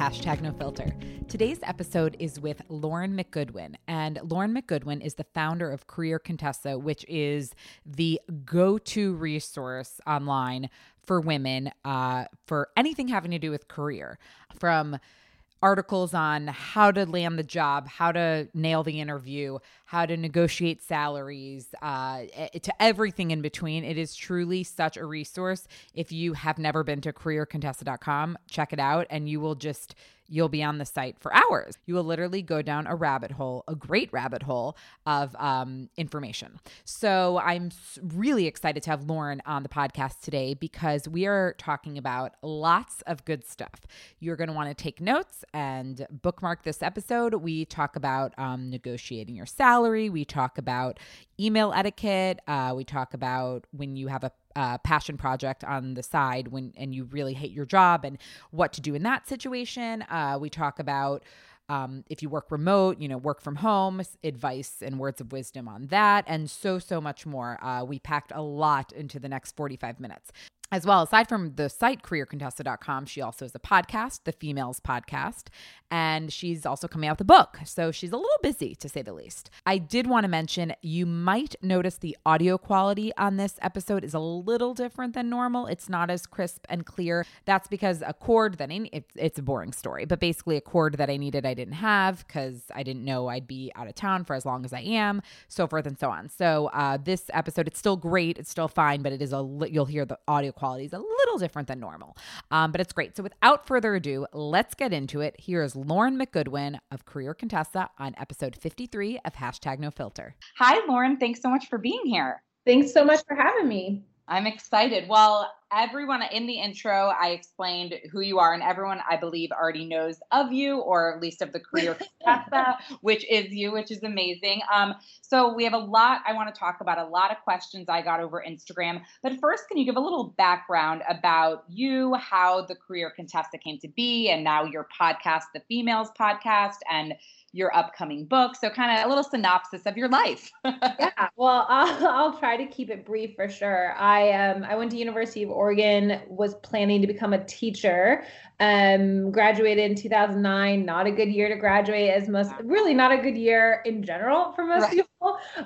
Hashtag No Filter. Today's episode is with Lauren McGoodwin. And Lauren McGoodwin is the founder of Career Contessa, which is the go to resource online for women uh, for anything having to do with career. From articles on how to land the job, how to nail the interview, how to negotiate salaries, uh, to everything in between. It is truly such a resource. If you have never been to careercontessa.com, check it out and you will just you'll be on the site for hours. You will literally go down a rabbit hole, a great rabbit hole of um, information. So I'm really excited to have Lauren on the podcast today because we are talking about lots of good stuff. You're going to want to take notes and bookmark this episode. We talk about um, negotiating your salary, we talk about email etiquette, uh, we talk about when you have a uh, passion project on the side when and you really hate your job and what to do in that situation. Uh, we talk about um, if you work remote, you know, work from home, advice and words of wisdom on that, and so, so much more. Uh, we packed a lot into the next 45 minutes as well. Aside from the site careercontessa.com, she also has a podcast, the Females Podcast, and she's also coming out with a book. So she's a little busy to say the least. I did want to mention you might notice the audio quality on this episode is a little different than normal. It's not as crisp and clear. That's because a cord that I it's, it's a boring story, but basically a cord that I needed I didn't have because I didn't know I'd be out of town for as long as I am, so forth and so on. So uh, this episode, it's still great, it's still fine, but it is a you'll hear the audio quality is a little different than normal, um, but it's great. So without further ado, let's get into it. Here is Lauren McGoodwin of Career Contessa on episode 53 of Hashtag No Filter. Hi, Lauren. Thanks so much for being here. Thanks so much for having me. I'm excited. Well, everyone in the intro, I explained who you are, and everyone I believe already knows of you, or at least of the career which is you, which is amazing. Um, so we have a lot I want to talk about, a lot of questions I got over Instagram. But first, can you give a little background about you, how the career Contessa came to be, and now your podcast, the Females Podcast, and your upcoming book. So, kind of a little synopsis of your life. yeah, well, I'll, I'll try to keep it brief for sure. I um I went to University of Oregon, was planning to become a teacher. Um, graduated in 2009. Not a good year to graduate, as most really not a good year in general for most right. people.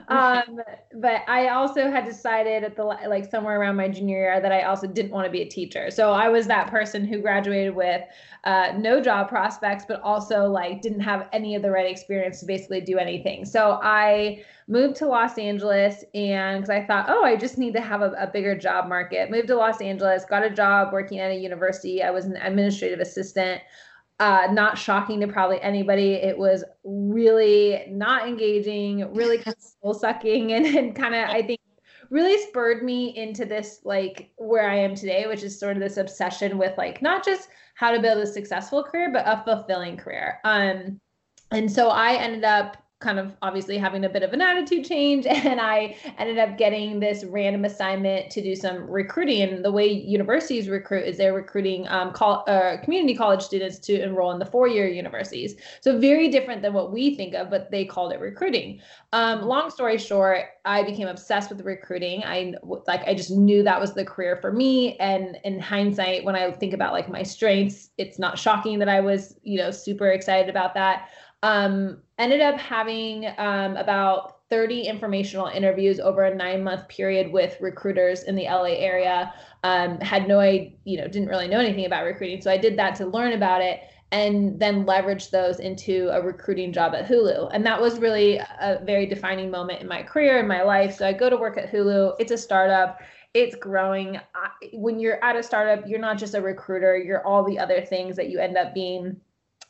Um, but I also had decided at the like somewhere around my junior year that I also didn't want to be a teacher. So I was that person who graduated with uh, no job prospects, but also like didn't have any of the right experience to basically do anything. So I moved to Los Angeles and because I thought, oh, I just need to have a, a, bigger job market. Moved to Los Angeles, got a job working at a university. I was an administrative assistant. Uh, not shocking to probably anybody. It was really not engaging, really kind of soul sucking, and, and kind of I think really spurred me into this like where I am today, which is sort of this obsession with like not just how to build a successful career, but a fulfilling career. Um, and so I ended up kind of obviously having a bit of an attitude change and i ended up getting this random assignment to do some recruiting. And the way universities recruit is they're recruiting um, uh, community college students to enroll in the four-year universities. So very different than what we think of but they called it recruiting. Um, long story short i became obsessed with recruiting. I like i just knew that was the career for me. And in hindsight when i think about like my strengths it's not shocking that i was you know super excited about that Um, ended up having um, about 30 informational interviews over a nine month period with recruiters in the LA area. Um, had no idea, you know, didn't really know anything about recruiting. So I did that to learn about it and then leverage those into a recruiting job at Hulu. And that was really a very defining moment in my career in my life. So I go to work at Hulu. It's a startup. It's growing. When you're at a startup, you're not just a recruiter. You're all the other things that you end up being.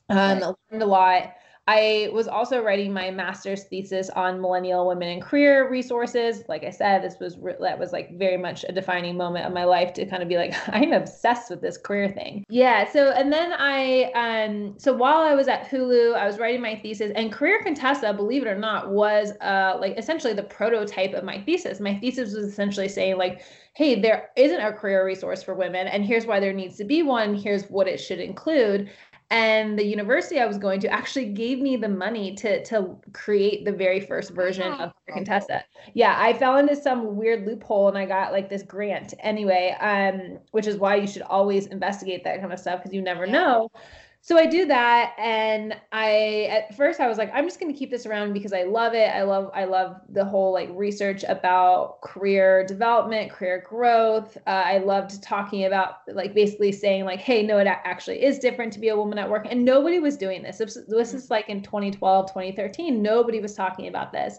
Um, right. learned a lot. I was also writing my master's thesis on millennial women and career resources. Like I said, this was re- that was like very much a defining moment of my life to kind of be like, I'm obsessed with this career thing. Yeah. So and then I um so while I was at Hulu, I was writing my thesis, and Career Contessa, believe it or not, was uh like essentially the prototype of my thesis. My thesis was essentially saying like hey, there isn't a career resource for women, and here's why there needs to be one. Here's what it should include and the university I was going to actually gave me the money to to create the very first version of Contessa. Yeah, I fell into some weird loophole and I got like this grant anyway, um, which is why you should always investigate that kind of stuff because you never know so I do that and I at first I was like I'm just going to keep this around because I love it. I love I love the whole like research about career development, career growth. Uh, I loved talking about like basically saying like hey no it actually is different to be a woman at work and nobody was doing this. This, this is like in 2012, 2013 nobody was talking about this.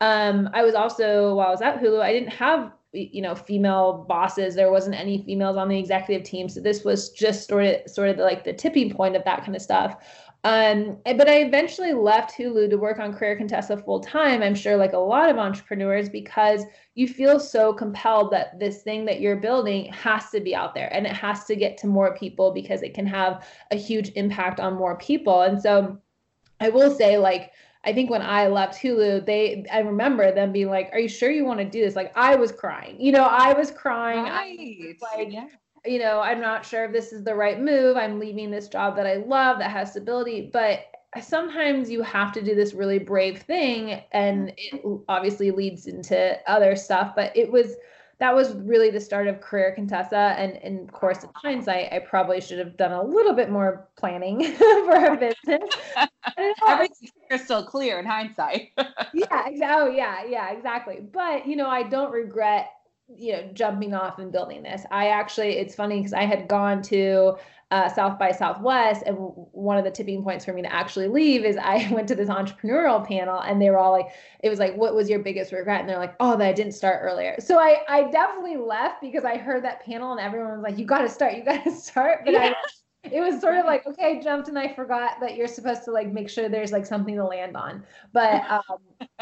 Um, I was also while I was at Hulu I didn't have you know female bosses there wasn't any females on the executive team so this was just sort of sort of like the tipping point of that kind of stuff um, but I eventually left Hulu to work on Career Contessa full time. I'm sure, like a lot of entrepreneurs, because you feel so compelled that this thing that you're building has to be out there and it has to get to more people because it can have a huge impact on more people. And so I will say, like, I think when I left Hulu, they I remember them being like, "Are you sure you want to do this?" Like I was crying. You know, I was crying. Right. I was like, yeah. you know, I'm not sure if this is the right move. I'm leaving this job that I love that has stability, but sometimes you have to do this really brave thing and mm-hmm. it obviously leads into other stuff, but it was that was really the start of career Contessa. And, and of course, in hindsight, I probably should have done a little bit more planning for a business. Everything's still clear in hindsight. yeah, exactly. Oh, yeah, yeah, exactly. But you know, I don't regret you know jumping off and building this. I actually, it's funny because I had gone to uh, South by Southwest. And one of the tipping points for me to actually leave is I went to this entrepreneurial panel and they were all like, it was like, what was your biggest regret? And they're like, oh, that I didn't start earlier. So I, I definitely left because I heard that panel and everyone was like, you got to start, you got to start. But yeah. I, it was sort of like okay I jumped and i forgot that you're supposed to like make sure there's like something to land on but um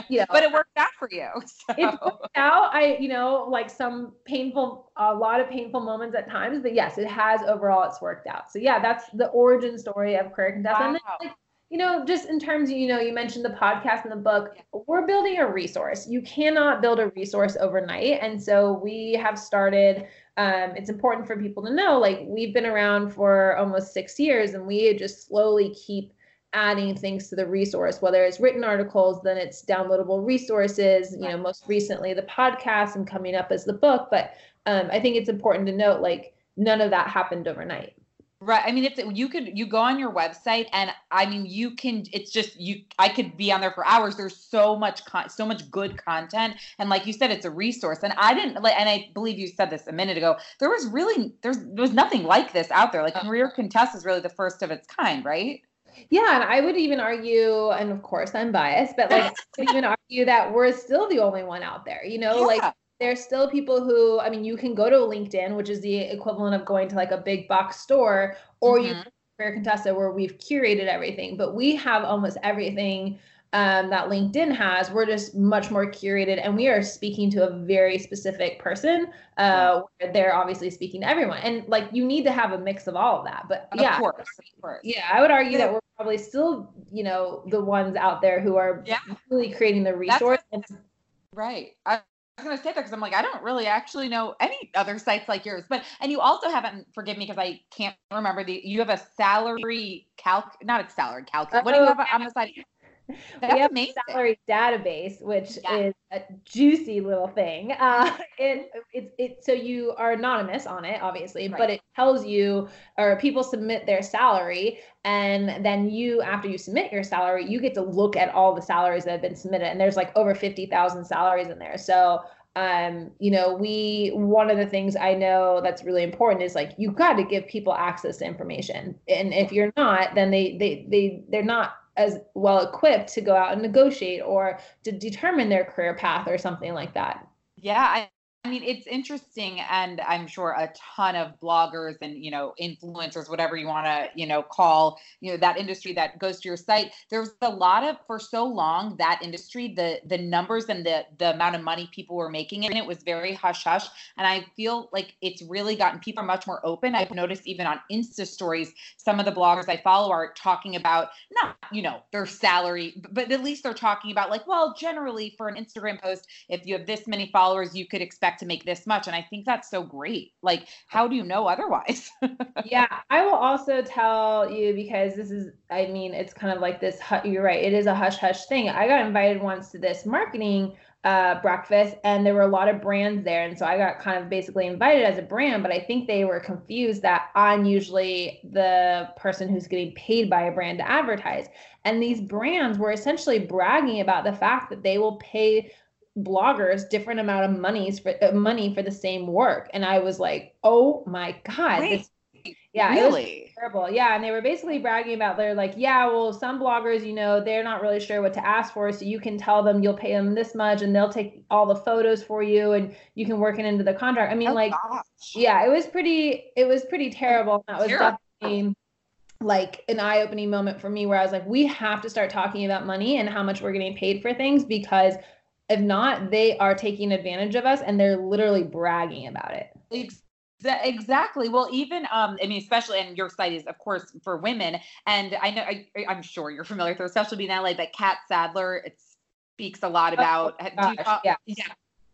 you know but it worked out for you so. it worked out i you know like some painful a lot of painful moments at times but yes it has overall it's worked out so yeah that's the origin story of career contessa wow. and like, you know, just in terms of, you know, you mentioned the podcast and the book, we're building a resource. You cannot build a resource overnight. And so we have started um, it's important for people to know like we've been around for almost six years and we just slowly keep adding things to the resource whether it's written articles then it's downloadable resources you know most recently the podcast and coming up as the book. But um, i think it's important to note like none of that happened overnight Right. I mean, it's you could you go on your website and I mean you can. It's just you. I could be on there for hours. There's so much con, so much good content, and like you said, it's a resource. And I didn't like, and I believe you said this a minute ago. There was really there's there was nothing like this out there. Like uh-huh. Career Contessa is really the first of its kind, right? Yeah, and I would even argue, and of course I'm biased, but like I would even argue that we're still the only one out there. You know, yeah. like there's still people who i mean you can go to linkedin which is the equivalent of going to like a big box store or mm-hmm. you Career Contessa where we've curated everything but we have almost everything um, that linkedin has we're just much more curated and we are speaking to a very specific person uh, where they're obviously speaking to everyone and like you need to have a mix of all of that but of yeah course, of course. yeah i would argue yeah. that we're probably still you know the ones out there who are yeah. really creating the resource right I- was going to say that because I'm like, I don't really actually know any other sites like yours. But, and you also haven't, forgive me because I can't remember the, you have a salary calc, not a salary calc. What do you oh, have on the side? We have amazing. a salary database, which Yeah. is a juicy little thing. Uh, it, it's it so you are anonymous on it, obviously, but it tells you or people submit their salary, and then you, after you submit your salary, you get to look at all the salaries that have been submitted, and there's like over fifty thousand salaries in there. So um you know we one of the things i know that's really important is like you've got to give people access to information and if you're not then they they they they're not as well equipped to go out and negotiate or to determine their career path or something like that. Yeah, I, mean it's interesting, and I'm sure a ton of bloggers and you know influencers, whatever you want to you know call you know that industry that goes to your site. There's a lot of for so long that industry, the the numbers and the the amount of money people were making in it was very hush hush, and I feel like it's really gotten people are much more open. I've noticed even on Insta stories, some of the bloggers I follow are talking about not you know their salary, but at least they're talking about like well generally for an Instagram post if you have this many followers, you could expect to make this much. And I think that's so great. Like, how do you know otherwise? yeah i will also tell you because this is i mean it's kind of like this you're right it is a hush hush thing i got invited once to this marketing uh, breakfast and there were a lot of brands there and so i got kind of basically invited as a brand but i think they were confused that i'm usually the person who's getting paid by a brand to advertise and these brands were essentially bragging about the fact that they will pay bloggers different amount of monies for uh, money for the same work and i was like oh my god this, yeah really? terrible yeah and they were basically bragging about they're like yeah well some bloggers you know they're not really sure what to ask for so you can tell them you'll pay them this much and they'll take all the photos for you and you can work it into the contract i mean Oh, like gosh. yeah it was pretty it was pretty terrible that was Terrible. definitely like an eye-opening moment for me where i was like we have to start talking about money and how much we're getting paid for things because if not they are taking advantage of us and they're literally bragging about it Ex- Exactly. Well, even um, I mean, especially and your site is of course for women, and I know I, I'm sure you're familiar with her, especially being in LA. But Catt Sadler, it speaks a lot about. do you Oh, gosh, yeah. yeah,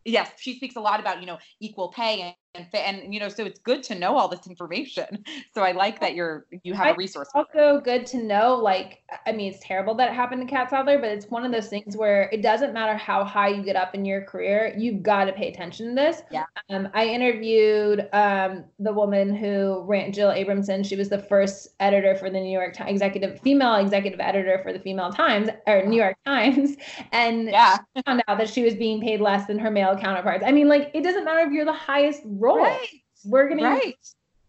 yes, she speaks a lot about you know equal pay and and, you know so it's good to know all this information. So I like that you're you have I a resource. also good to know like i mean it's terrible that it happened to catt sadler but it's one of those things where it doesn't matter how high you get up in your career you've got to pay attention to this Yeah. um, i interviewed um, the woman who ran jill abramson she was the first editor for the new york times executive female executive editor for the female times or new york times and Yeah. found out that she was being paid less than her male counterparts i mean like it doesn't matter if you're the highest role Right. we're gonna Right.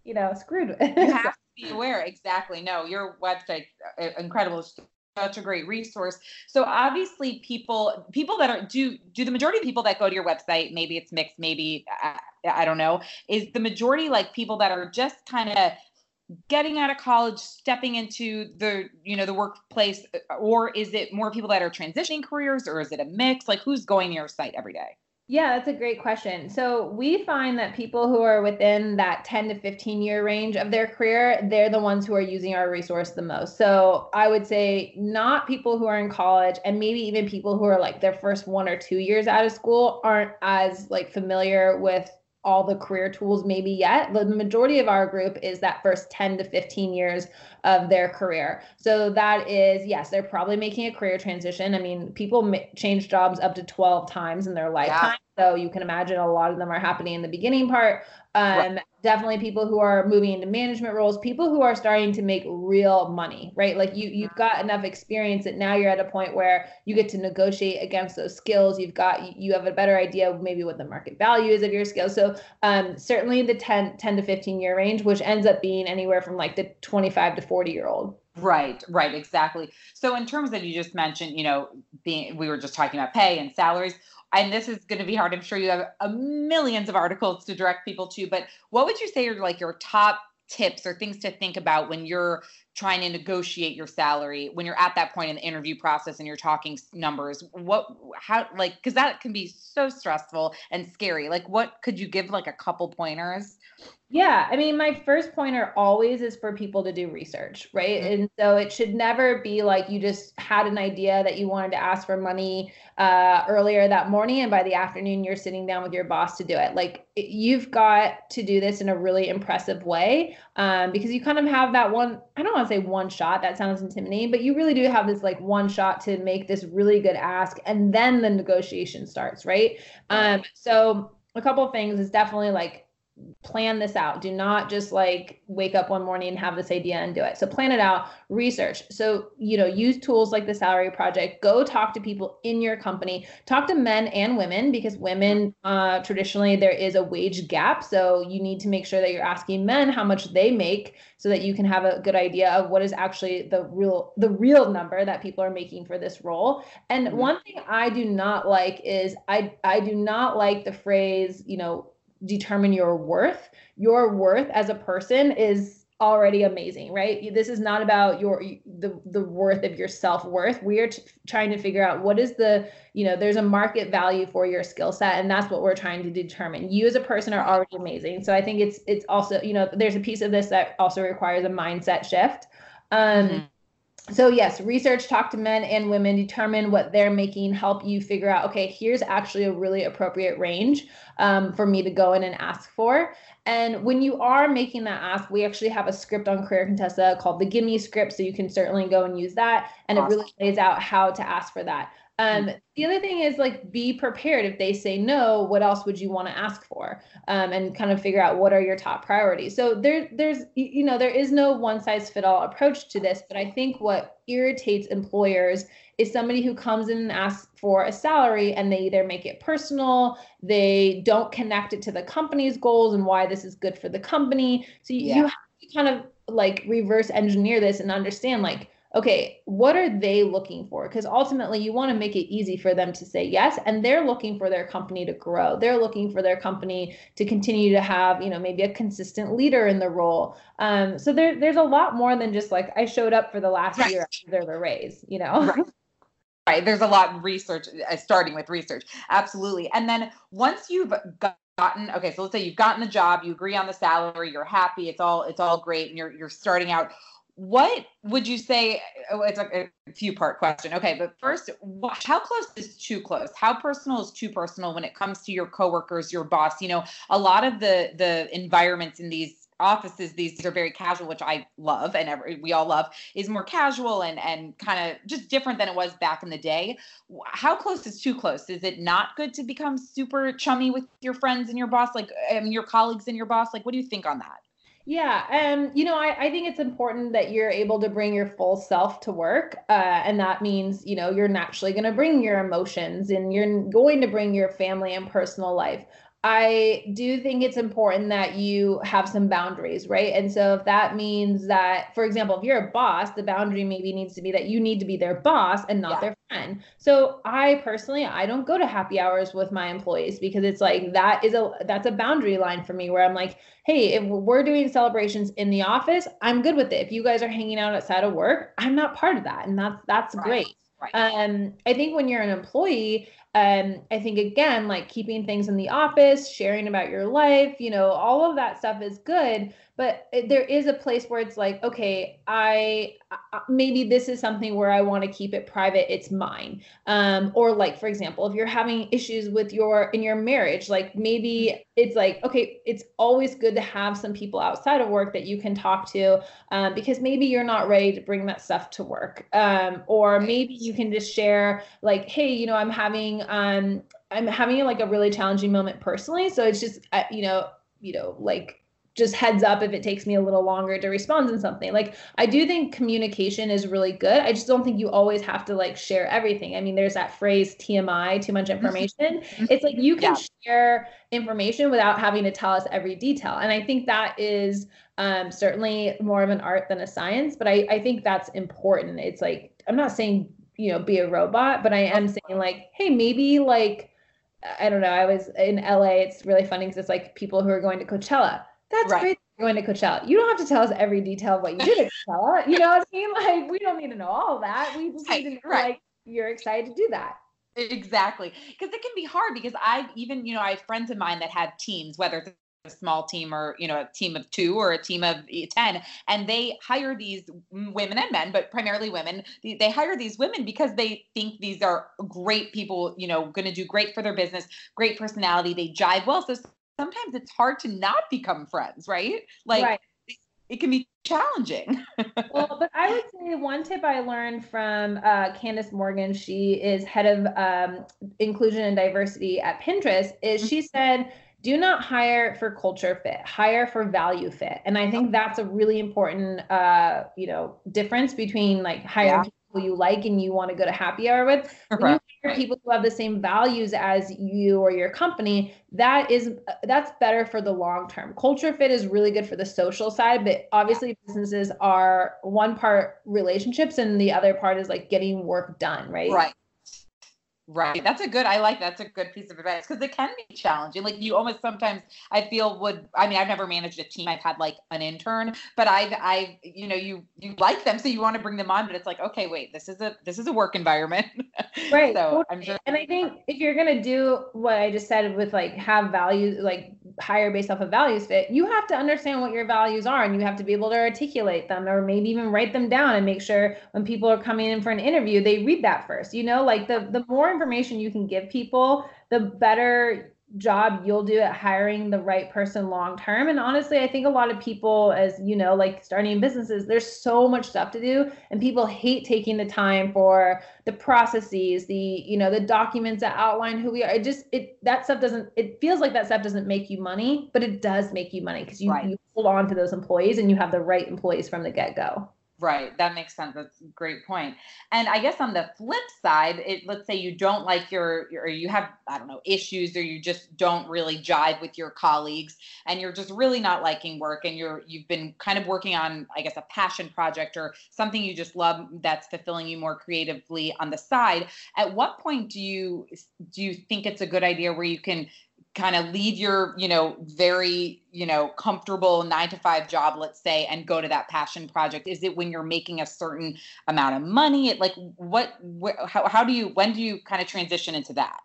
you know screwed. You have to be aware. Exactly. No your website uh, incredible. Such a great resource. So obviously people people that are do do the majority of people that go to your website maybe it's mixed maybe i, I don't know is the majority like people that are just kind of getting out of college stepping into the you know the workplace uh, or is it more people that are transitioning careers or is it a mix? Like who's going to your site every day Yeah, that's a great question. So we find that people who are within that 10 to 15 year range of their career, they're the ones who are using our resource the most. So I would say not people who are in college and maybe even people who are like their first one or two years out of school aren't as like familiar with all the career tools maybe yet. The majority of our group is that first 10 to 15 years of their career. So that is, yes, they're probably making a career transition. I mean, people ma- change jobs up to 12 times in their lifetime. So you can imagine a lot of them are happening in the beginning part. Um, Definitely people who are moving into management roles, people who are starting to make real money, right? Like you, you've got enough experience that now you're at a point where you get to negotiate against those skills. You've got, you have a better idea of maybe what the market value is of your skills. So um, certainly the 10, 10 to 15 year range, which ends up being anywhere from like the 25 to 40 year old. Right, right, exactly. So in terms that you just mentioned, you know, being we were just talking about pay and salaries, and this is going to be hard. I'm sure you have a millions of articles to direct people to, but what would you say are like your top tips or things to think about when you're trying to negotiate your salary when you're at that point in the interview process and you're talking numbers what how like because that can be so stressful and scary like what could you give like a couple pointers Yeah, I mean, my first pointer always is for people to do research, right? Mhm. And so it should never be like you just had an idea that you wanted to ask for money uh, earlier that morning, and by the afternoon you're sitting down with your boss to do it. Like it- you've got to do this in a really impressive way um, because you kind of have that one. I don't want to to say one shot, that sounds intimidating, but you really do have this like one shot to make this really good ask and then the negotiation starts, right? Um so a couple of things is definitely like plan this out. Do not just like wake up one morning and have this idea and do it. So plan it out, research. So, you know, use tools like the salary project. Go talk to people in your company. Talk to men and women because women uh, traditionally there is a wage gap. So you need to make sure that you're asking men how much they make so that you can have a good idea of what is actually the real the real number that people are making for this role. And mm-hmm. one thing I do not like is I I do not like the phrase, you know, determine your worth. Your worth as a person is already amazing, right? This is not about your the the worth of your self-worth. We are t- trying to figure out what is the, you know, there's a market value for your skill set and that's what we're trying to determine. You as a person are already amazing. So I think it's it's also, you know, there's a piece of this that also requires a mindset shift. Um mm-hmm so yes research talk to men and women determine what they're making help you figure out okay here's actually a really appropriate range um, for me to go in and ask for and when you are making that ask we actually have a script on career contessa called the gimme script so you can certainly go and use that and awesome. it really lays out how to ask for that um, the other thing is like be prepared. If they say no, what else would you want to ask for? Um, and kind of figure out what are your top priorities. So there, there's you know there is no one size fit all approach to this, but I think what irritates employers is somebody who comes in and asks for a salary and they either make it personal, they don't connect it to the company's goals and why this is good for the company. So you, yeah. you have to kind of like reverse engineer this and understand like okay, what are they looking for? Because ultimately, you want to make it easy for them to say yes. And they're looking for their company to grow. They're looking for their company to continue to have, you know, maybe a consistent leader in the role. Um, so there, there's a lot more than just like, I showed up for the last right. year after the raise, you know? Right. right. There's a lot of research, uh, starting with research. Absolutely. And then once you've got gotten okay so let's say you've gotten the job you agree on the salary you're happy it's all it's all great and you're you're starting out what would you say oh, it's a, few part question. Okay but first how close is too close? How personal is too personal when it comes to your coworkers your boss? You know a lot of the the environments in these offices these are very casual which i love and every, we all love is more casual and and kind of just different than it was back in the day. How close is too close? Is it not good to become super chummy with your friends and your boss? Like i mean your colleagues and your boss? Like what do you think on that yeah, and you know, I, I think it's important that you're able to bring your full self to work, uh, and that means you know you're naturally going to bring your emotions, and you're going to bring your family and personal life. I do think it's important that you have some boundaries, right? And so if that means that, for example, if you're a boss, the boundary maybe needs to be that you need to be their boss and not yeah. their friend. So I personally, I don't go to happy hours with my employees because it's like that is a that's a boundary line for me where I'm like, hey, if we're doing celebrations in the office, I'm good with it. If you guys are hanging out outside of work, I'm not part of that, and that's that's right. great. Right. Um, I think when you're an employee, um, I think again, like keeping things in the office, sharing about your life, you know, all of that stuff is good but there is a place where it's like okay i maybe this is something where i want to keep it private it's mine. Um, or like for example if you're having issues with your in your marriage like maybe it's like okay it's always good to have some people outside of work that you can talk to um, because maybe you're not ready to bring that stuff to work. Um, or maybe you can just share like hey you know i'm having um i'm having like a really challenging moment personally so it's just you know you know like just heads up if it takes me a little longer to respond in something. Like I do think communication is really good. I just don't think you always have to like share everything. I mean, there's that phrase TMI, too much mm-hmm. information. it's like you can yeah. share information without having to tell us every detail. And I think that is um, certainly more of an art than a science, but I, I think that's important. It's like I'm not saying, you know, be a robot, but I am saying like, hey, maybe like I don't know. I was in LA. It's really funny because it's like people who are going to Coachella that's right. great going to Coachella. You don't have to tell us every detail of what you did at Coachella. You know what I mean? Like we don't need to know all that. We just need to know right. like you're excited to do that. Exactly. Because it can be hard because I've even, you know, I have friends of mine that have teams, whether it's a small team or, you know, a team of two or a team of 10, and they hire these women and men, but primarily women. They hire these women because they think these are great people, you know, going to do great for their business, great personality. They jive well. So sometimes it's hard to not become friends, right? Like right. it can be challenging. well, but I would say one tip I learned from uh, Candice Morgan, she is head of um, inclusion and diversity at Pinterest, is she said, do not hire for culture fit hire for value fit. And i think that's a really important uh you know difference between like hiring yeah. people you like and you want to go to happy hour with. When you hire people who have the same values as you or your company that is that's better for the long term. Culture fit is really good for the social side but obviously businesses are one part relationships and the other part is like getting work done right? Right Right. That's a good, I like that's a good piece of advice because it can be challenging. Like you almost sometimes I feel would, I mean, I've never managed a team. I've had like an intern, but I've, I, you know, you, you like them. So you want to bring them on, but it's like, okay, wait, this is a, this is a work environment. Right. so I'm just, and I think if you're going to do what I just said with like have values, like hire based off of values fit, you have to understand what your values are and you have to be able to articulate them or maybe even write them down and make sure when people are coming in for an interview, they read that first, you know, like the, the more information you can give people, the better job you'll do at hiring the right person long term. And honestly, I think a lot of people, as you know, like starting businesses, there's so much stuff to do, and people hate taking the time for the processes, the you know, the documents that outline who we are. It just it that stuff doesn't. It feels like that stuff doesn't make you money, but it does make you money because you, right. you hold on to those employees and you have the right employees from the get go. Right. That makes sense. That's a great point. And I guess on the flip side, it let's say you don't like your, your or you have, I don't know, issues or you just don't really jive with your colleagues and you're just really not liking work and you're you've been kind of working on, I guess, a passion project or something you just love that's fulfilling you more creatively on the side. At what point do you do you think it's a good idea where you can kind of leave your you know very you know comfortable nine to five job let's say and go to that passion project? Is it when you're making a certain amount of money? Like what wh- how, how do you when do you kind of transition into that?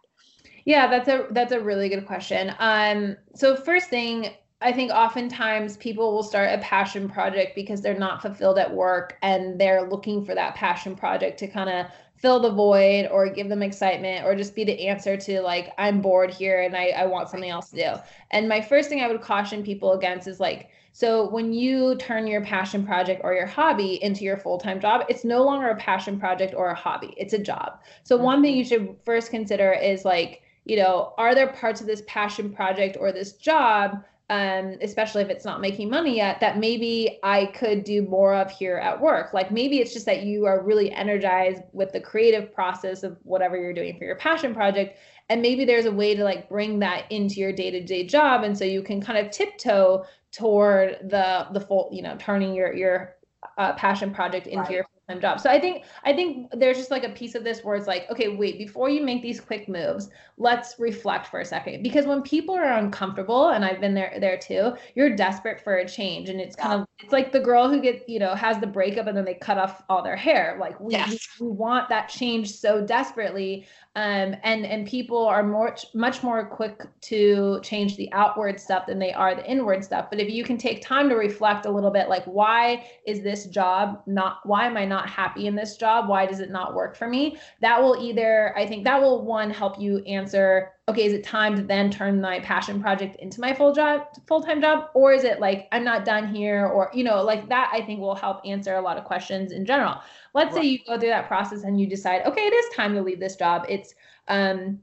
Yeah that's a that's a really good question. Um so first thing I think oftentimes people will start a passion project because they're not fulfilled at work and they're looking for that passion project to kind of fill the void or give them excitement or just be the answer to like i'm bored here and I, I want something else to do. And my first thing i would caution people against is like so when you turn your passion project or your hobby into your full-time job it's no longer a passion project or a hobby it's a job. So mm-hmm. one thing you should first consider is like you know are there parts of this passion project or this job um, especially if it's not making money yet, that maybe I could do more of here at work. Like maybe it's just that you are really energized with the creative process of whatever you're doing for your passion project. And maybe there's a way to like bring that into your day-to-day job. And so you can kind of tiptoe toward the the full, you know, turning your your uh, passion project into right. your full-time job. So I think I think there's just like a piece of this where it's like, okay, wait, before you make these quick moves, let's reflect for a second. Because when people are uncomfortable, and I've been there there too, you're desperate for a change. And it's kind yeah. of it's like the girl who gets, you know, has the breakup and then they cut off all their hair. Like we, yes. we, we want that change so desperately um, and and people are more much more quick to change the outward stuff than they are the inward stuff but if you can take time to reflect a little bit like why is this job not why am i not happy in this job why does it not work for me? That will either i think that will one help you answer okay is it time to then turn my passion project into my full job full-time job? Or is it like i'm not done here? Or you know like that i think will help answer a lot of questions in general. Let's right. say you go through that process and you decide okay it is time to leave this job. It's um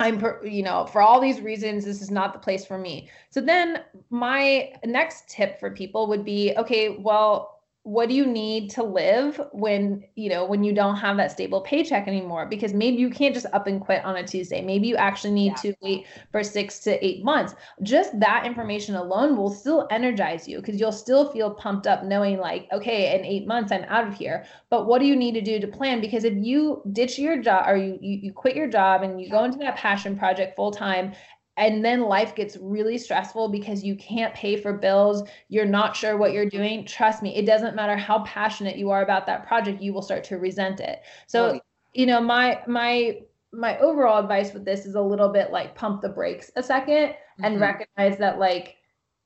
i'm you know for all these reasons this is not the place for me. So then my next tip for people would be okay well what do you need to live when you know when you don't have that stable paycheck anymore? Because maybe you can't just up and quit on a tuesday. Maybe you actually need yeah. to wait for six to eight months. Just that information alone will still energize you because you'll still feel pumped up knowing like okay in eight months i'm out of here. But what do you need to do to plan? Because if you ditch your job or you you, you quit your job and you go into that passion project full time and then life gets really stressful because you can't pay for bills you're not sure what you're doing trust me it doesn't matter how passionate you are about that project you will start to resent it so right. you know my my my overall advice with this is a little bit like pump the brakes a 2nd mm-hmm. and recognize that like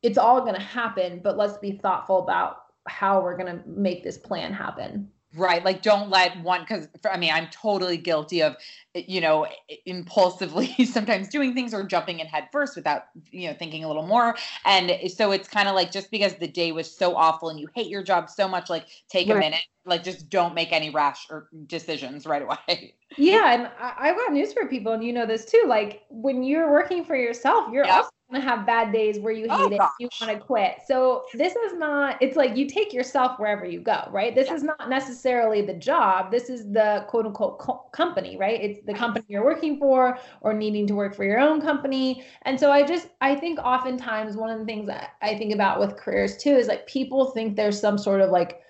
it's all going to happen but let's be thoughtful about how we're going to make this plan happen Right. Like, don't let one, because I mean, I'm totally guilty of, you know, impulsively sometimes doing things or jumping in head first without, you know, thinking a little more. And so it's kind of like just because the day was so awful and you hate your job so much, like, take right. a minute, like, just don't make any rash or decisions right away. Yeah. And I, have got news for people, and you know this too. Like, when you're working for yourself, you're yep. also to have bad days where you oh, hate oh, it, you want to quit. So this is not, it's like you take yourself wherever you go, right? This yeah. is not necessarily the job. This is the quote unquote co- company, right? It's the company you're working for or needing to work for your own company. And so I just, I think oftentimes one of the things that I think about with careers too is like people think there's some sort of like,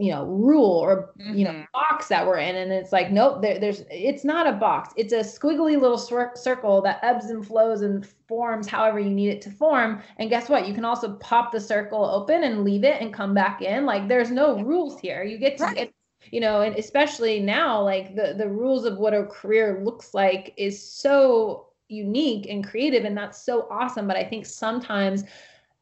you know rule or mm-hmm. you know mm-hmm. box that we're in and it's like nope there, there's it's not a box it's a squiggly little cir- circle that ebbs and flows and forms however you need it to form and guess what you can also pop the circle open and leave it and come back in like there's no rules here you get to right. get you know and especially now like the the rules of what a career looks like is so unique and creative and that's so awesome but i think sometimes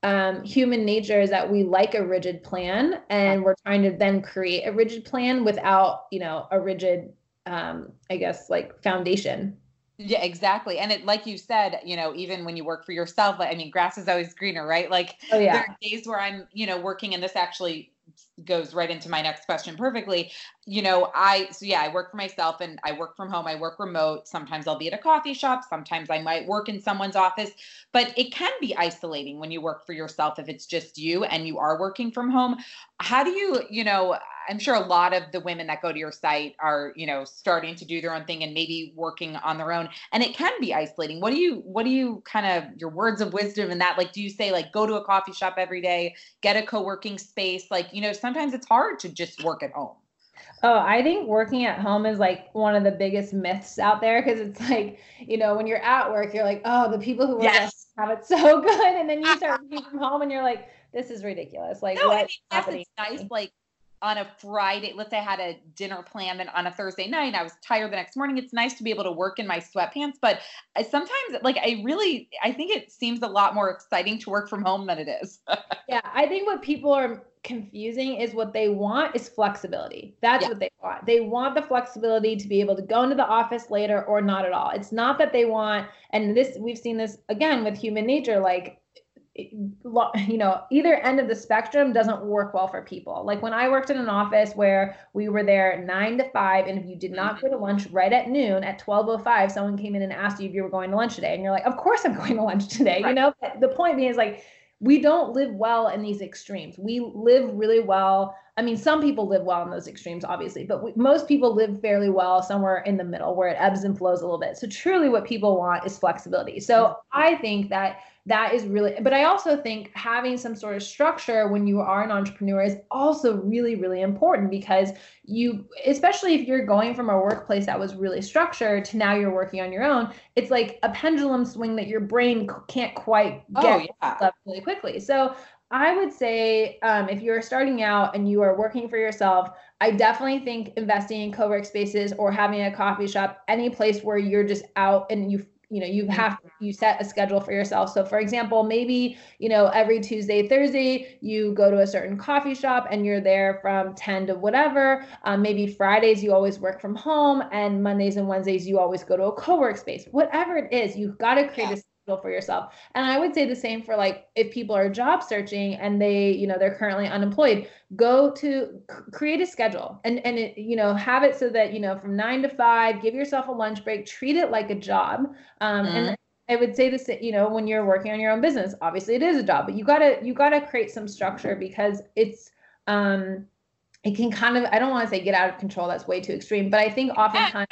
um, human nature is that we like a rigid plan and we're trying to then create a rigid plan without you know a rigid um, i guess like foundation. Yeah exactly. And it like you said you know even when you work for yourself like, i mean grass is always greener right? Like oh, yeah. there are days where i'm you know working and this actually goes right into my next question perfectly you know, I, so yeah, I work for myself and I work from home. I work remote. Sometimes I'll be at a coffee shop. Sometimes I might work in someone's office, but it can be isolating when you work for yourself if it's just you and you are working from home. How do you, you know, I'm sure a lot of the women that go to your site are, you know, starting to do their own thing and maybe working on their own. And it can be isolating. What do you, what do you kind of, your words of wisdom and that, like, do you say, like, go to a coffee shop every day, get a co working space? Like, you know, sometimes it's hard to just work at home. Oh, I think working at home is like one of the biggest myths out there because it's like, you know, when you're at work, you're like, oh, the people who work yes. have it so good. And then you start working from home and you're like, this is ridiculous. Like, no, I mean, yes. It's nice. Like, on a Friday, let's say I had a dinner plan and on a Thursday night, I was tired the next morning. It's nice to be able to work in my sweatpants, but I sometimes like I really I think it seems a lot more exciting to work from home than it is. yeah, I think what people are confusing is what they want is flexibility. That's yeah. what they want. They want the flexibility to be able to go into the office later or not at all. It's not that they want, and this we've seen this again with human nature, like you know either end of the spectrum doesn't work well for people like when i worked in an office where we were there 9 to 5 and if you did not mm-hmm. go to lunch right at noon at 1205 someone came in and asked you if you were going to lunch today and you're like of course i'm going to lunch today right. you know the point being is like we don't live well in these extremes. We live really well. I mean, some people live well in those extremes, obviously, but we, most people live fairly well somewhere in the middle where it ebbs and flows a little bit. So, truly, what people want is flexibility. So, mm-hmm. I think that that is really but i also think having some sort of structure when you are an entrepreneur is also really really important because you especially if you're going from a workplace that was really structured to now you're working on your own it's like a pendulum swing that your brain can't quite oh, get oh, yeah. really quickly so I would say um, if you're starting out and you are working for yourself, I definitely think investing in co-work spaces or having a coffee shop, any place where you're just out and you you know you have you set a schedule for yourself. So for example maybe you know every tuesday thursday you go to a certain coffee shop and you're there from 10 to whatever. Um, maybe fridays you always work from home and mondays and wednesdays you always go to a co-work space. Whatever it is you've got to create yeah. a for yourself. And I would say the same for like if people are job searching and they, you know, they're currently unemployed, go to create a schedule and and it, you know, have it so that, you know, from 9 to 5, give yourself a lunch break, treat it like a job. Um mm-hmm. and I would say this, you know, when you're working on your own business, obviously it is a job, but you got to you got to create some structure because it's um it can kind of i don't want to say get out of control that's way too extreme but i think oftentimes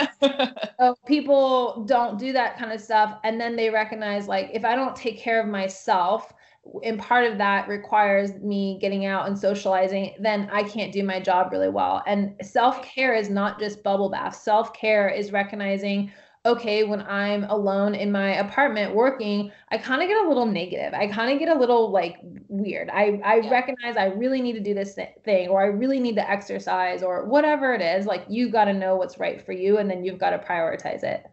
people don't do that kind of stuff and then they recognize like if i don't take care of myself and part of that requires me getting out and socializing then i can't do my job really well. And self-care is not just bubble bath. Self-care is recognizing okay, when I'm alone in my apartment working, I kind of get a little negative. I kind of get a little like weird. I, I yeah. recognize I really need to do this thing or I really need to exercise or whatever it is. Like you got to know what's right for you and then you've got to prioritize it.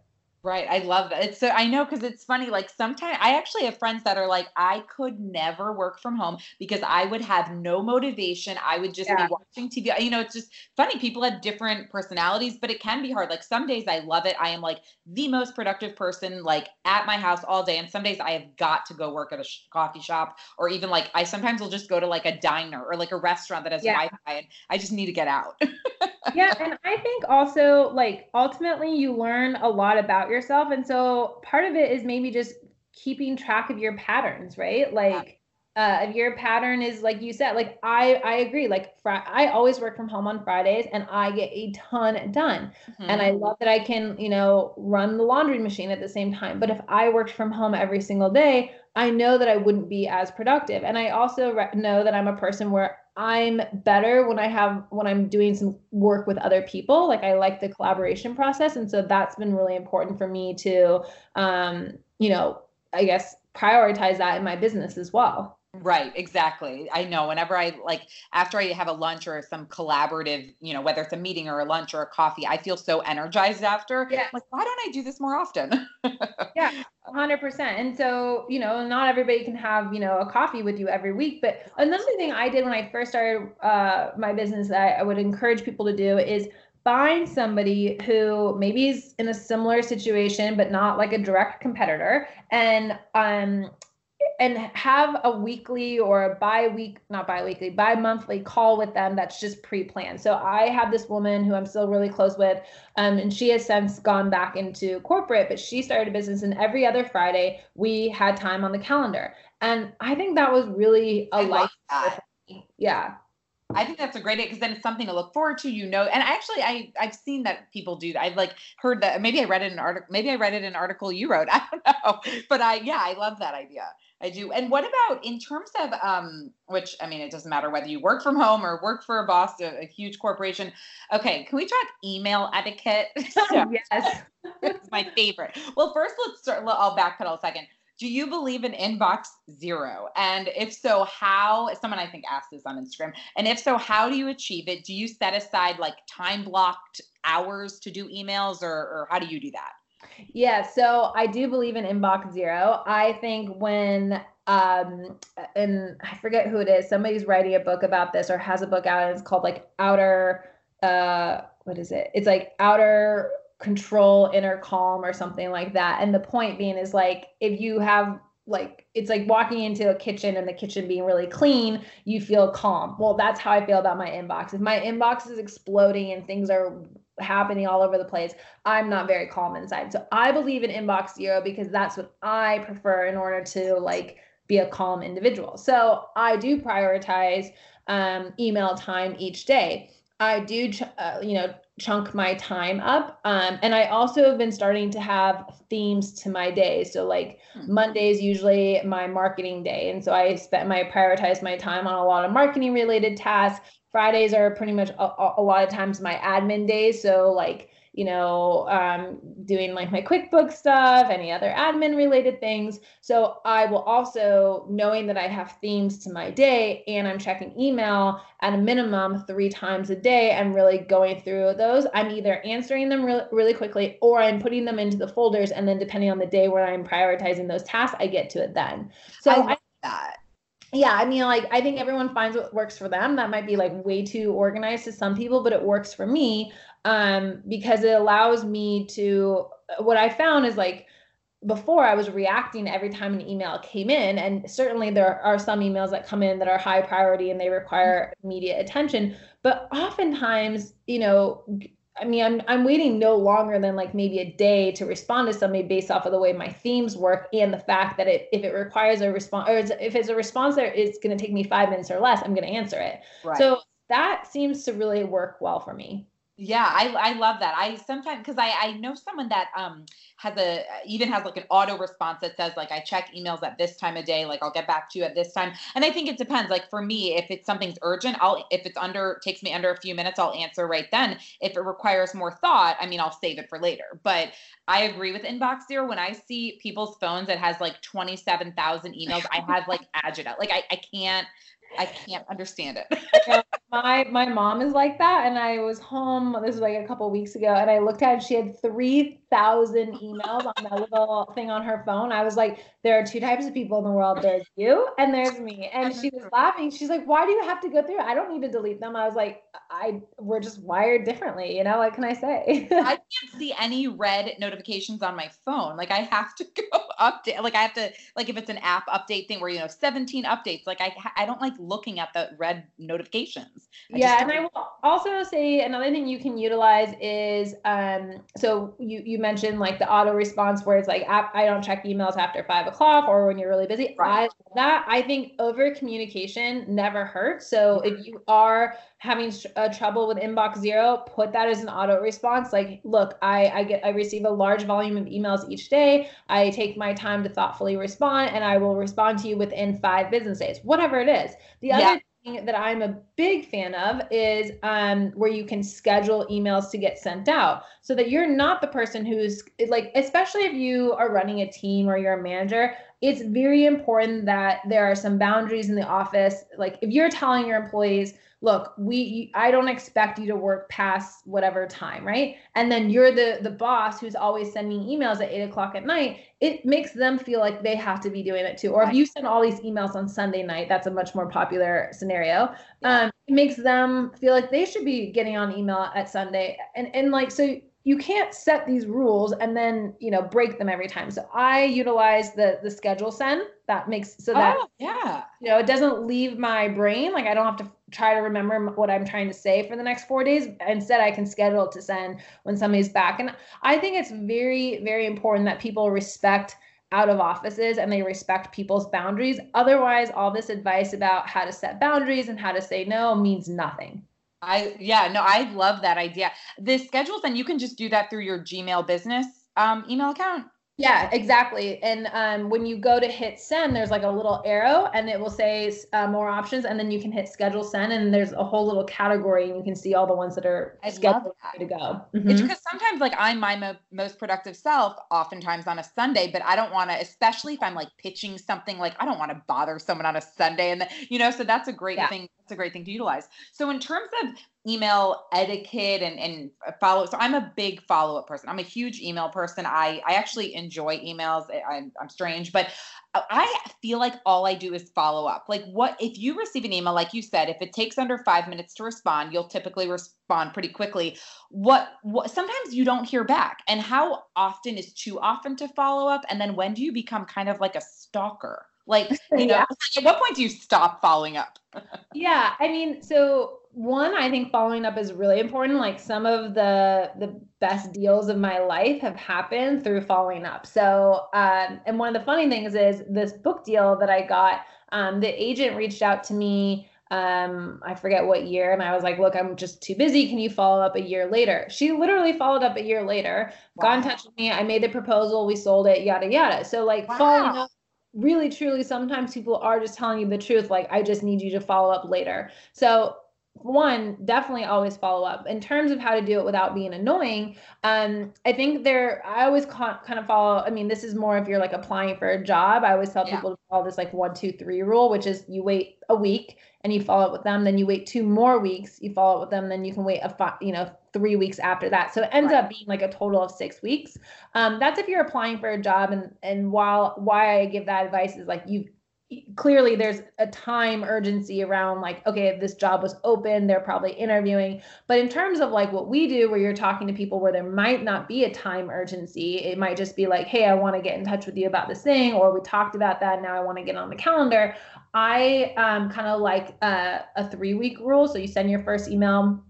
Right. I love that. It's so I know because it's funny. Like sometimes I actually have friends that are like, I could never work from home because I would have no motivation. I would just Yeah. be watching TV. You know, it's just funny. People have different personalities, but it can be hard. Like some days I love it. I am like the most productive person, like at my house all day. And some days I have got to go work at a sh- coffee shop or even like I sometimes will just go to like a diner or like a restaurant that has Yeah. Wi-Fi and I just need to get out. yeah and i think also like ultimately you learn a lot about yourself. And so part of it is maybe just keeping track of your patterns right? Like uh if your pattern is like you said like i i agree like fri- i always work from home on fridays and i get a ton done. And I love that I can, you know, run the laundry machine at the same time. But if I worked from home every single day, I know that I wouldn't be as productive. And I also re- know that I'm a person where I'm better when I have when I'm doing some work with other people. Like I like the collaboration process, and so that's been really important for me to, um, you know, I guess prioritize that in my business as well. Right, exactly. I know whenever I like after I have a lunch or some collaborative, you know, whether it's a meeting or a lunch or a coffee, I feel so energized after. Yeah. Like, why don't I do this more often? Yeah, hundred percent. And so, you know, not everybody can have, you know, a coffee with you every week. But another thing I did when I first started uh, my business that I would encourage people to do is find somebody who maybe is in a similar situation, but not like a direct competitor, and um, and have a weekly or a bi-week not bi-weekly bi-monthly call with them that's just pre-planned so i have this woman who i'm still really close with um, and she has since gone back into corporate but she started a business and every other friday we had time on the calendar and i think that was really a I life that. yeah I think that's a great idea because then it's something to look forward to, you know. And actually, I I've seen that people do that. I've like heard that. Maybe I read it in an article. Maybe I read it in an article you wrote. I don't know, but I yeah, I love that idea. I do. And what about in terms of um, which I mean, it doesn't matter whether you work from home or work for a boss, a, a huge corporation. Okay, can we talk email etiquette? So- yes it's my favorite. Well, first let's start. I'll backpedal a second. Do you believe in inbox zero? And if so, how? Someone I think asked this on Instagram. And if so, how do you achieve it? Do you set aside like time blocked hours to do emails, or, or how do you do that? Yeah, so I do believe in inbox zero. I think when um and I forget who it is, somebody's writing a book about this or has a book out and it's called like outer uh what is it? It's like outer control inner calm or something like that. And the point being is like if you have like it's like walking into a kitchen and the kitchen being really clean, you feel calm. Well, that's how I feel about my inbox. If my inbox is exploding and things are happening all over the place, I'm not very calm inside. So I believe in inbox zero because that's what I prefer in order to like be a calm individual. So I do prioritize um, email time each day. I do, ch- uh, you know, chunk my time up. Um, and I also have been starting to have themes to my day. So like Hmm. Monday is usually my marketing day. And so I spent my prioritize my time on a lot of marketing related tasks. Fridays are pretty much a, a- lot of times my admin days. So like, you know, um, doing like my QuickBooks stuff, any other admin related things. So I will also, knowing that I have themes to my day and I'm checking email at a minimum three times a day, I'm really going through those. I'm either answering them really, really quickly or I'm putting them into the folders. And then depending on the day where I'm prioritizing those tasks, I get to it then. So I I that. Yeah, I mean, like, I think everyone finds what works for them. That might be like way too organized to some people, but it works for me um, because it allows me to. What I found is like before I was reacting every time an email came in, and certainly there are some emails that come in that are high priority and they require immediate attention. But oftentimes, you know, I mean, I'm I'm waiting no longer than like maybe a day to respond to somebody based off of the way my themes work and the fact that it if it requires a response or it's, if it's a response that is going to take me five minutes or less, I'm going to answer it. Right. So that seems to really work well for me. Yeah, I I love that. I sometimes because I I know someone that um has a even has like an auto response that says like I check emails at this time of day, like I'll get back to you at this time. And I think it depends. Like for me, if it's something's urgent, I'll if it's under takes me under a few minutes, I'll answer right then. If it requires more thought, I mean I'll save it for later. But I agree with inbox zero. When I see people's phones that has like twenty seven thousand emails, I have like agita. Like I I can't I can't understand it. my my mom is like that and i was home this was like a couple weeks ago and i looked at it she had thousand emails on that little thing on her phone. I was like, there are two types of people in the world. There's you and there's me. And she was laughing. She's like, why do you have to go through? I don't need to delete them. I was like, I we're just wired differently. You know, what can I say? I can't see any red notifications on my phone. Like I have to go update. Like I have to like if it's an app update thing where you know 17 updates. Like I I don't like looking at the red notifications. I yeah, and I will also say another thing you can utilize is um so you you mentioned like the auto response where it's like I don't check emails after five o'clock or when you're really busy. Right. I love that. I think over communication never hurts. So if you are having uh, trouble with inbox zero, put that as an auto response. Like, look, I, I get I receive a large volume of emails each day. I take my time to thoughtfully respond, and I will respond to you within five business days, whatever it is. The yeah. That I'm a big fan of is um, where you can schedule emails to get sent out so that you're not the person who's like, especially if you are running a team or you're a manager, it's very important that there are some boundaries in the office. Like if you're telling your employees, look we i don't expect you to work past whatever time right? And then you're the the boss who's always sending emails at eight o'clock at night. It makes them feel like they have to be doing it too. Or if you send all these emails on sunday night that's a much more popular scenario. Yeah. um, it makes them feel like they should be getting on email at sunday. And and like so you can't set these rules and then you know break them every time. So i utilize the the schedule send. That makes so that oh, yeah. you know it doesn't leave my brain. Like i don't have to try to remember what i'm trying to say for the next four days instead i can schedule to send when somebody's back and i think it's very very important that people respect out of offices and they respect people's boundaries otherwise all this advice about how to set boundaries and how to say no means nothing I yeah, no, I love that idea. The schedules, and you can just do that through your Gmail business um, email account. Yeah, exactly. And um, when you go to hit send, there's like a little arrow and it will say uh, more options. And then you can hit schedule send, and there's a whole little category, and you can see all the ones that are I scheduled to go. Mm-hmm. It's because sometimes, like, I'm my mo- most productive self, oftentimes on a Sunday, but I don't want to, especially if I'm like pitching something, like, I don't want to bother someone on a Sunday. And, the, you know, so that's a great yeah. thing. That's a great thing to utilize. So, in terms of email etiquette and, and follow. So I'm a big follow up person. I'm a huge email person. I, I actually enjoy emails. I, I'm, I'm strange, but I feel like all I do is follow up. Like, what if you receive an email, like you said, if it takes under five minutes to respond, you'll typically respond pretty quickly. What, what sometimes you don't hear back, and how often is too often to follow up? And then when do you become kind of like a stalker? Like, you know, yeah. at what point do you stop following up? yeah, I mean, so one i think following up is really important like some of the the best deals of my life have happened through following up so um, and one of the funny things is this book deal that i got um, the agent reached out to me um, I forget what year. And I was like, look, I'm just too busy. Can you follow up a year later? She literally followed up a year later, wow. got in touch with me. I made the proposal. We sold it, yada, yada. So, like, wow. following up really, truly, sometimes people are just telling you the truth. Like, I just need you to follow up later. So, one definitely always follow up in terms of how to do it without being annoying um i think there i always kind of follow i mean this is more if you're like applying for a job i always tell yeah. people to follow this like one two three rule which is you wait a week and you follow up with them then you wait two more weeks you follow up with them then you can wait a five, you know three weeks after that so it ends right. up being like a total of six weeks um that's if you're applying for a job and and while why i give that advice is like you clearly there's a time urgency around like okay if this job was open they're probably interviewing. But in terms of like what we do where you're talking to people where there might not be a time urgency it might just be like hey i want to get in touch with you about this thing or we talked about that now i want to get on the calendar. I um, kind of like a, a three week rule. So you send your first email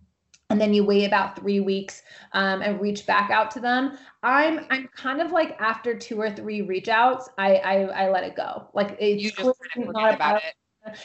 and then you wait about three weeks um, and reach back out to them i'm i'm kind of like after two or three reach outs i i, I let it go like it's you just not about it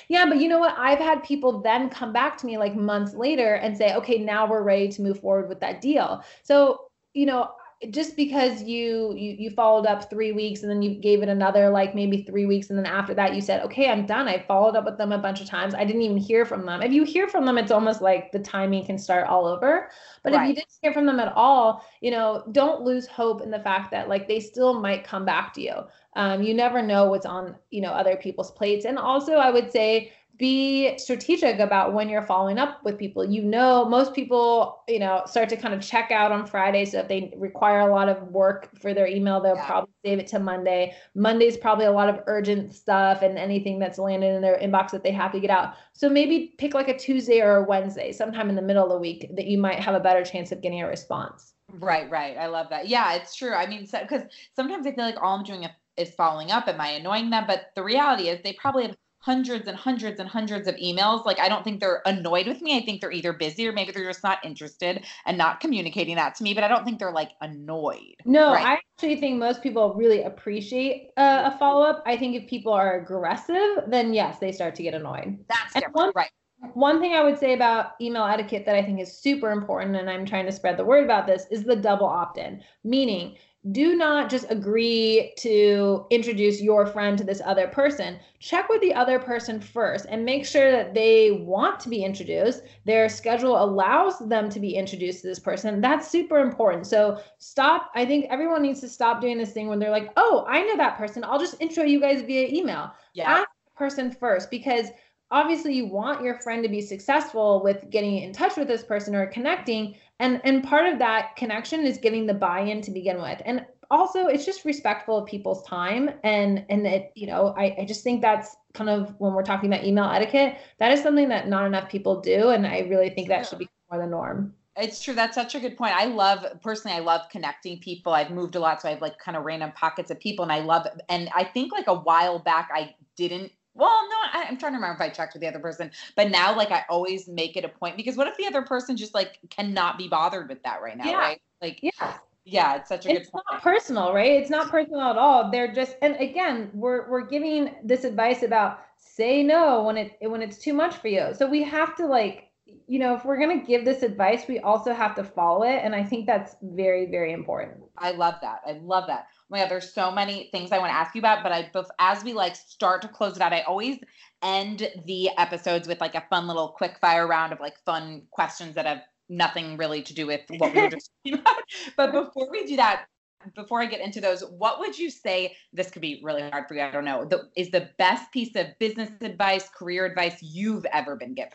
yeah, but you know what? I've had people then come back to me like months later and say, okay, now we're ready to move forward with that deal. So, you know, just because you, you you followed up three weeks and then you gave it another like maybe three weeks and then after that you said okay i'm done. I followed up with them a bunch of times. I didn't even hear from them. If you hear from them it's almost like the timing can start all over. But right. if you didn't hear from them at all you know don't lose hope in the fact that like they still might come back to you. Um, you never know what's on you know other people's plates. And also i would say be strategic about when you're following up with people. You know, most people, you know, start to kind of check out on Friday. So if they require a lot of work for their email, they'll Yeah. probably save it to Monday. Monday's probably a lot of urgent stuff and anything that's landed in their inbox that they have to get out. So maybe pick like a Tuesday or a Wednesday, sometime in the middle of the week that you might have a better chance of getting a response. Right, right. I love that. Yeah, it's true. I mean, because sometimes I feel like all I'm doing is following up. Am I annoying them? But the reality is, they probably have hundreds and hundreds and hundreds of emails. Like, I don't think they're annoyed with me. I think they're either busy or maybe they're just not interested and not communicating that to me. But I don't think they're like annoyed. No, Right. I actually think most people really appreciate uh, a follow up. I think if people are aggressive, then yes, they start to get annoyed. That's And different. one- right. One thing I would say about email etiquette that I think is super important, and I'm trying to spread the word about this, is the double opt in. Meaning, do not just agree to introduce your friend to this other person. Check with the other person first and make sure that they want to be introduced. Their schedule allows them to be introduced to this person. That's super important. So stop. I think everyone needs to stop doing this thing when they're like, oh, I know that person. I'll just intro you guys via email Yeah. ask the person first because obviously you want your friend to be successful with getting in touch with this person or connecting and and part of that connection is getting the buy-in to begin with and also it's just respectful of people's time and and it you know I, I just think that's kind of when we're talking about email etiquette that is something that not enough people do and i really think that should be more the norm It's true. That's such a good point. I love personally, I love connecting people. I've moved a lot, so I have like kind of random pockets of people, and I love. And I think like a while back, I didn't. Well, no, I, I'm trying to remember if I checked with the other person, but now like I always make it a point because what if the other person just like cannot be bothered with that right now, Yeah. right? Like, yeah yeah, it's such a good point. it's point. not personal right it's not personal at all they're just and again we're we're giving this advice about say no when it when it's too much for you so we have to like you know if we're going to give this advice we also have to follow it and i think that's very very important I love that. I love that. My God, there's so many things I want to ask you about, but I, bef- as we like start to close it out, I always end the episodes with like a fun little quick fire round of like fun questions that have nothing really to do with what we were just talking about. But before we do that, before I get into those, what would you say? This could be really hard for you. I don't know. The, is the best piece of business advice, career advice you've ever been given?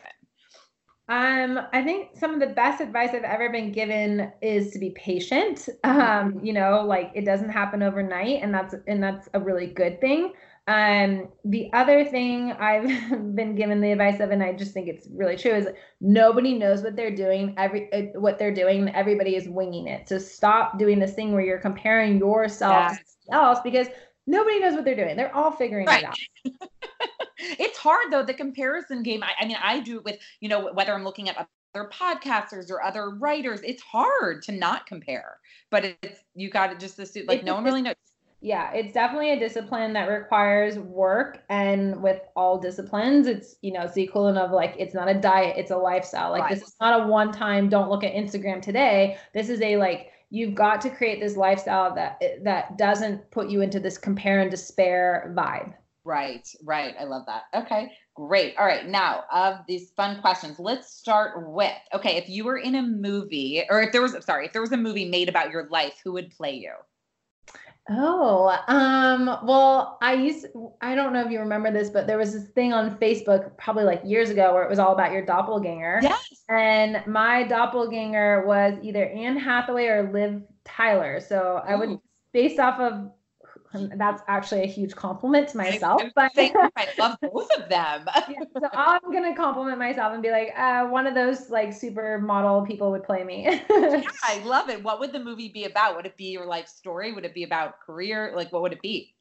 Um, I think some of the best advice I've ever been given is to be patient. Um, you know, like it doesn't happen overnight, and that's and that's a really good thing. Um, the other thing I've been given the advice of, and I just think it's really true, is nobody knows what they're doing. Every uh, what they're doing, everybody is winging it. So stop doing this thing where you're comparing yourself to Yes. else because nobody knows what they're doing. They're all figuring Right. it out. it's hard though the comparison game I, I mean i do it with you know whether i'm looking at other podcasters or other writers it's hard to not compare but it's you got to just assume like It's no one really knows Yeah, it's definitely a discipline that requires work. And with all disciplines, it's, you know, it's the equivalent of like, it's not a diet, it's a lifestyle. Like, this is not a one time, don't look at Instagram today. This is a like, you've got to create this lifestyle that that doesn't put you into this compare and despair vibe. right right. I love that. Okay great. All right now of these fun questions let's start with okay if you were in a movie or if there was sorry if there was a movie made about your life who would play you Oh, um, well, I used I don't know if you remember this, but there was this thing on Facebook probably like years ago where it was all about your doppelganger. yes And my doppelganger was either Anne Hathaway or Liv Tyler. So I would, Ooh. based off of, that's actually a huge compliment to myself. But i love both of them yeah, so I'm gonna compliment myself and be like, uh, one of those like supermodel people would play me. Yeah, I love it. What would the movie be about? Would it be your life story? Would it be about career? Like, what would it be?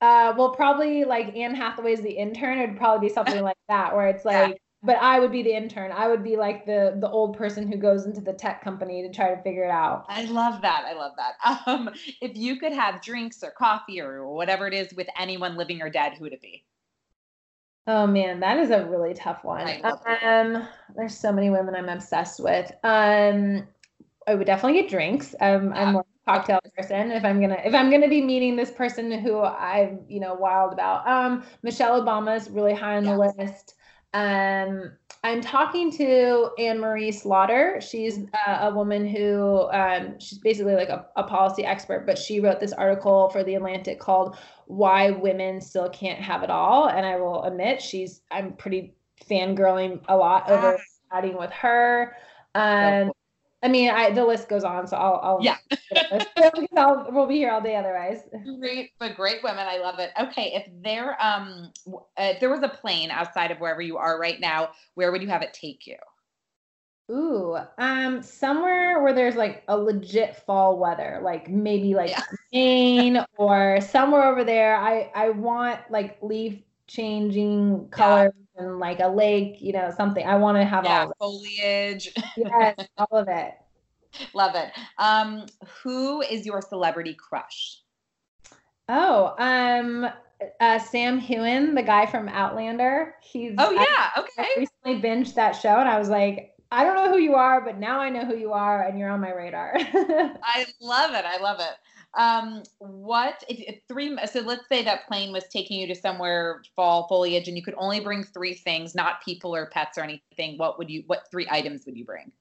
uh, well, probably like Anne Hathaway's the intern. It'd probably be something like that, where it's Yeah. But I would be the intern. I would be like the the old person who goes into the tech company to try to figure it out. I love that. I love that. Um, if you could have drinks or coffee or whatever it is with anyone living or dead, who would it be? Oh man, that is a really tough one. I love it. Um, there's so many women I'm obsessed with. Um, I would definitely get drinks. Um, Yeah. I'm more of a cocktail person. If I'm gonna if I'm gonna be meeting this person who I'm you know wild about. Um, Michelle Obama is really high on the list. Um, I'm talking to Anne Marie Slaughter. She's uh, a woman who um, she's basically like a, a policy expert, but she wrote this article for the Atlantic called "Why Women Still Can't Have It All." And I will admit, she's I'm pretty fangirling a lot over chatting with her. Um, I mean, I the list goes on, so I'll, I'll Yeah. I'll, we'll be here all day otherwise. Great, but great women. I love it. Okay, if there um uh, if there was a plane outside of wherever you are right now, where would you have it take you? Ooh, um, somewhere where there's like a legit fall weather, like maybe like Yeah. Maine or somewhere over there. I I want like leaf changing colors and like a lake, you know, something. I want to have Yeah, all of foliage. Yes, all of it. love it. Um, who is your celebrity crush? Oh, um, uh, Sam Heughan, the guy from Outlander. He's Oh yeah, I okay. recently binged that show and I was like, I don't know who you are, but now I know who you are and you're on my radar. I love it. I love it. Um, what if, if three? So let's say that plane was taking you to somewhere fall foliage, and you could only bring three things, not people or pets or anything. What would you? What three items would you bring?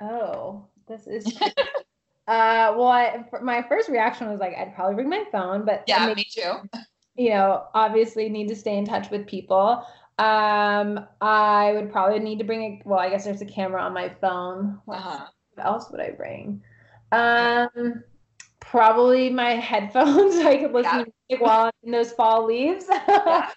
Oh, this is. uh, well, I, my first reaction was like, I'd probably bring my phone, but Yeah, me too. you know, obviously need to stay in touch with people. Um, I would probably need to bring a. Well, I guess there's a camera on my phone. What Uh-huh. what else would I bring? Um, probably my headphones so I could listen Yeah. to music while I'm in those fall leaves. um,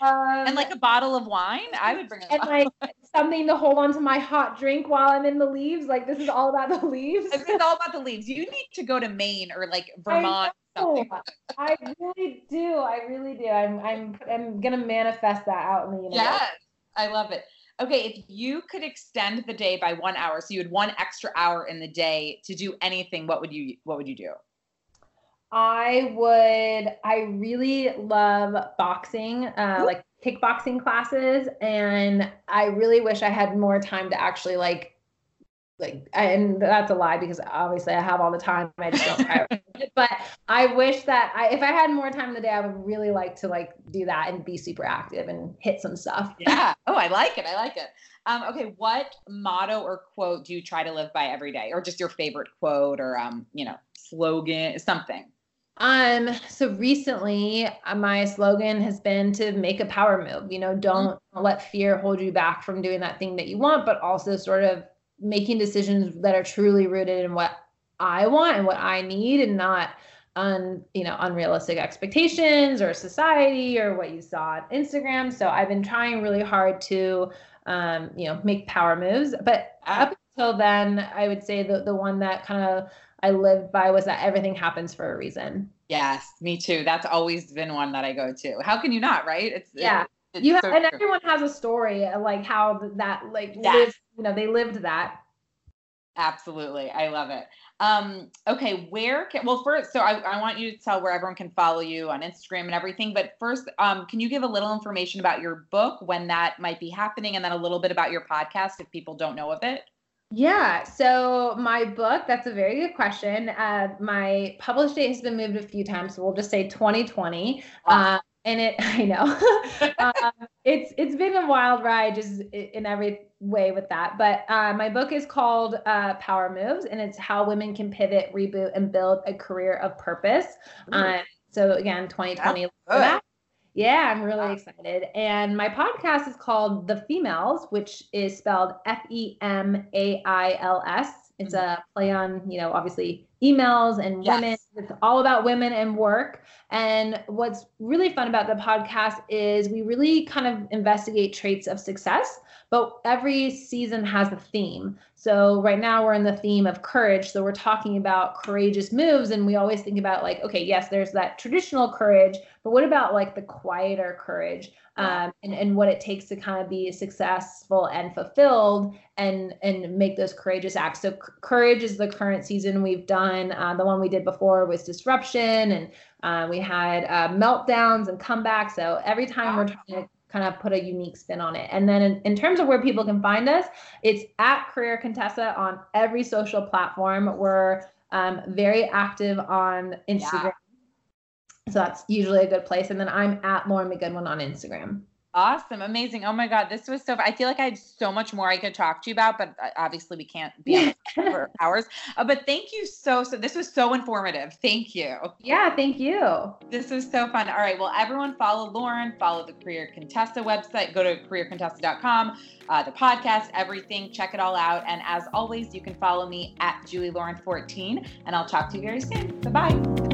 and like a bottle of wine, I would bring. And like something to hold on to my hot drink while I'm in the leaves. Like this is all about the leaves. It's all about the leaves. You need to go to Maine or like Vermont. Something. I really do. I really do. I'm I'm I'm gonna manifest that out in the universe. Yes, I love it. Okay, if you could extend the day by one hour, so you had one extra hour in the day to do anything, what would you what would you do? I would. I really love boxing, uh, like kickboxing classes, and I really wish I had more time to actually like, like, and that's a lie because obviously I have all the time. I just don't prioritize it. But I wish that I, if I had more time in the day, I would really like to like do that and be super active and hit some stuff. Yeah. Oh, I like it. I like it. Um, okay, what motto or quote do you try to live by every day, or just your favorite quote, or um, you know, slogan, something? Um, so recently uh, my slogan has been to make a power move. You know, don't let fear hold you back from doing that thing that you want, but also sort of making decisions that are truly rooted in what I want and what I need and not un, you know, unrealistic expectations or society or what you saw on Instagram. So I've been trying really hard to um, you know, make power moves, but up until then, I would say the the one that kind of I lived by was that everything happens for a reason. Yes, me too. That's always been one that I go to. How can you not, right? It's Yeah. It's You have, so and true. everyone has a story uh, like how that like lived, you know, they lived that. Absolutely. I love it. Um, okay, where can well first so I, I want you to tell where everyone can follow you on Instagram and everything, but first, um, can you give a little information about your book, when that might be happening, and then a little bit about your podcast if people don't know of it? Yeah. So my book, that's a very good question. Uh, my publish date has been moved a few times, so we'll just say 2020. Wow. Uh, and it, I know, um, it's it's been a wild ride, just in every way with that. But uh, my book is called uh, Power Moves, and it's how women can pivot, reboot, and build a career of purpose. Um, so again, 2020. That's for good. that. Yeah, I'm really Wow. excited. And my podcast is called The Femails, which is spelled F E M A I L S. It's a play on, you know, obviously emails and Yes. women. It's all about women and work. And what's really fun about the podcast is we really kind of investigate traits of success, but every season has a theme. So right now we're in the theme of courage. So we're talking about courageous moves. And we always think about like, okay, yes, there's that traditional courage, but what about like the quieter courage? Um, and, and what it takes to kind of be successful and fulfilled and and make those courageous acts. So c- courage is the current season we've done. Uh, the one we did before was disruption, and uh, we had uh, meltdowns and comebacks. So every time we're trying to kind of put a unique spin on it. And then in, in terms of where people can find us, it's at Career Contessa on every social platform. We're um, very active on Instagram. So that's usually a good place. And then I'm at Lauren McGoodwin on Instagram. Awesome, amazing. Oh my God, this was so. I feel like I had so much more I could talk to you about, but uh, obviously we can't be on for hours. Uh, but thank you so so. This was so informative. Thank you. Yeah, thank you. This was so fun. All right, well, everyone follow Lauren, follow the Career Contessa website, go to careercontessa.com, uh, the podcast, everything. Check it all out. And as always, you can follow me at Julie Lauren 14, and I'll talk to you very soon. Bye bye.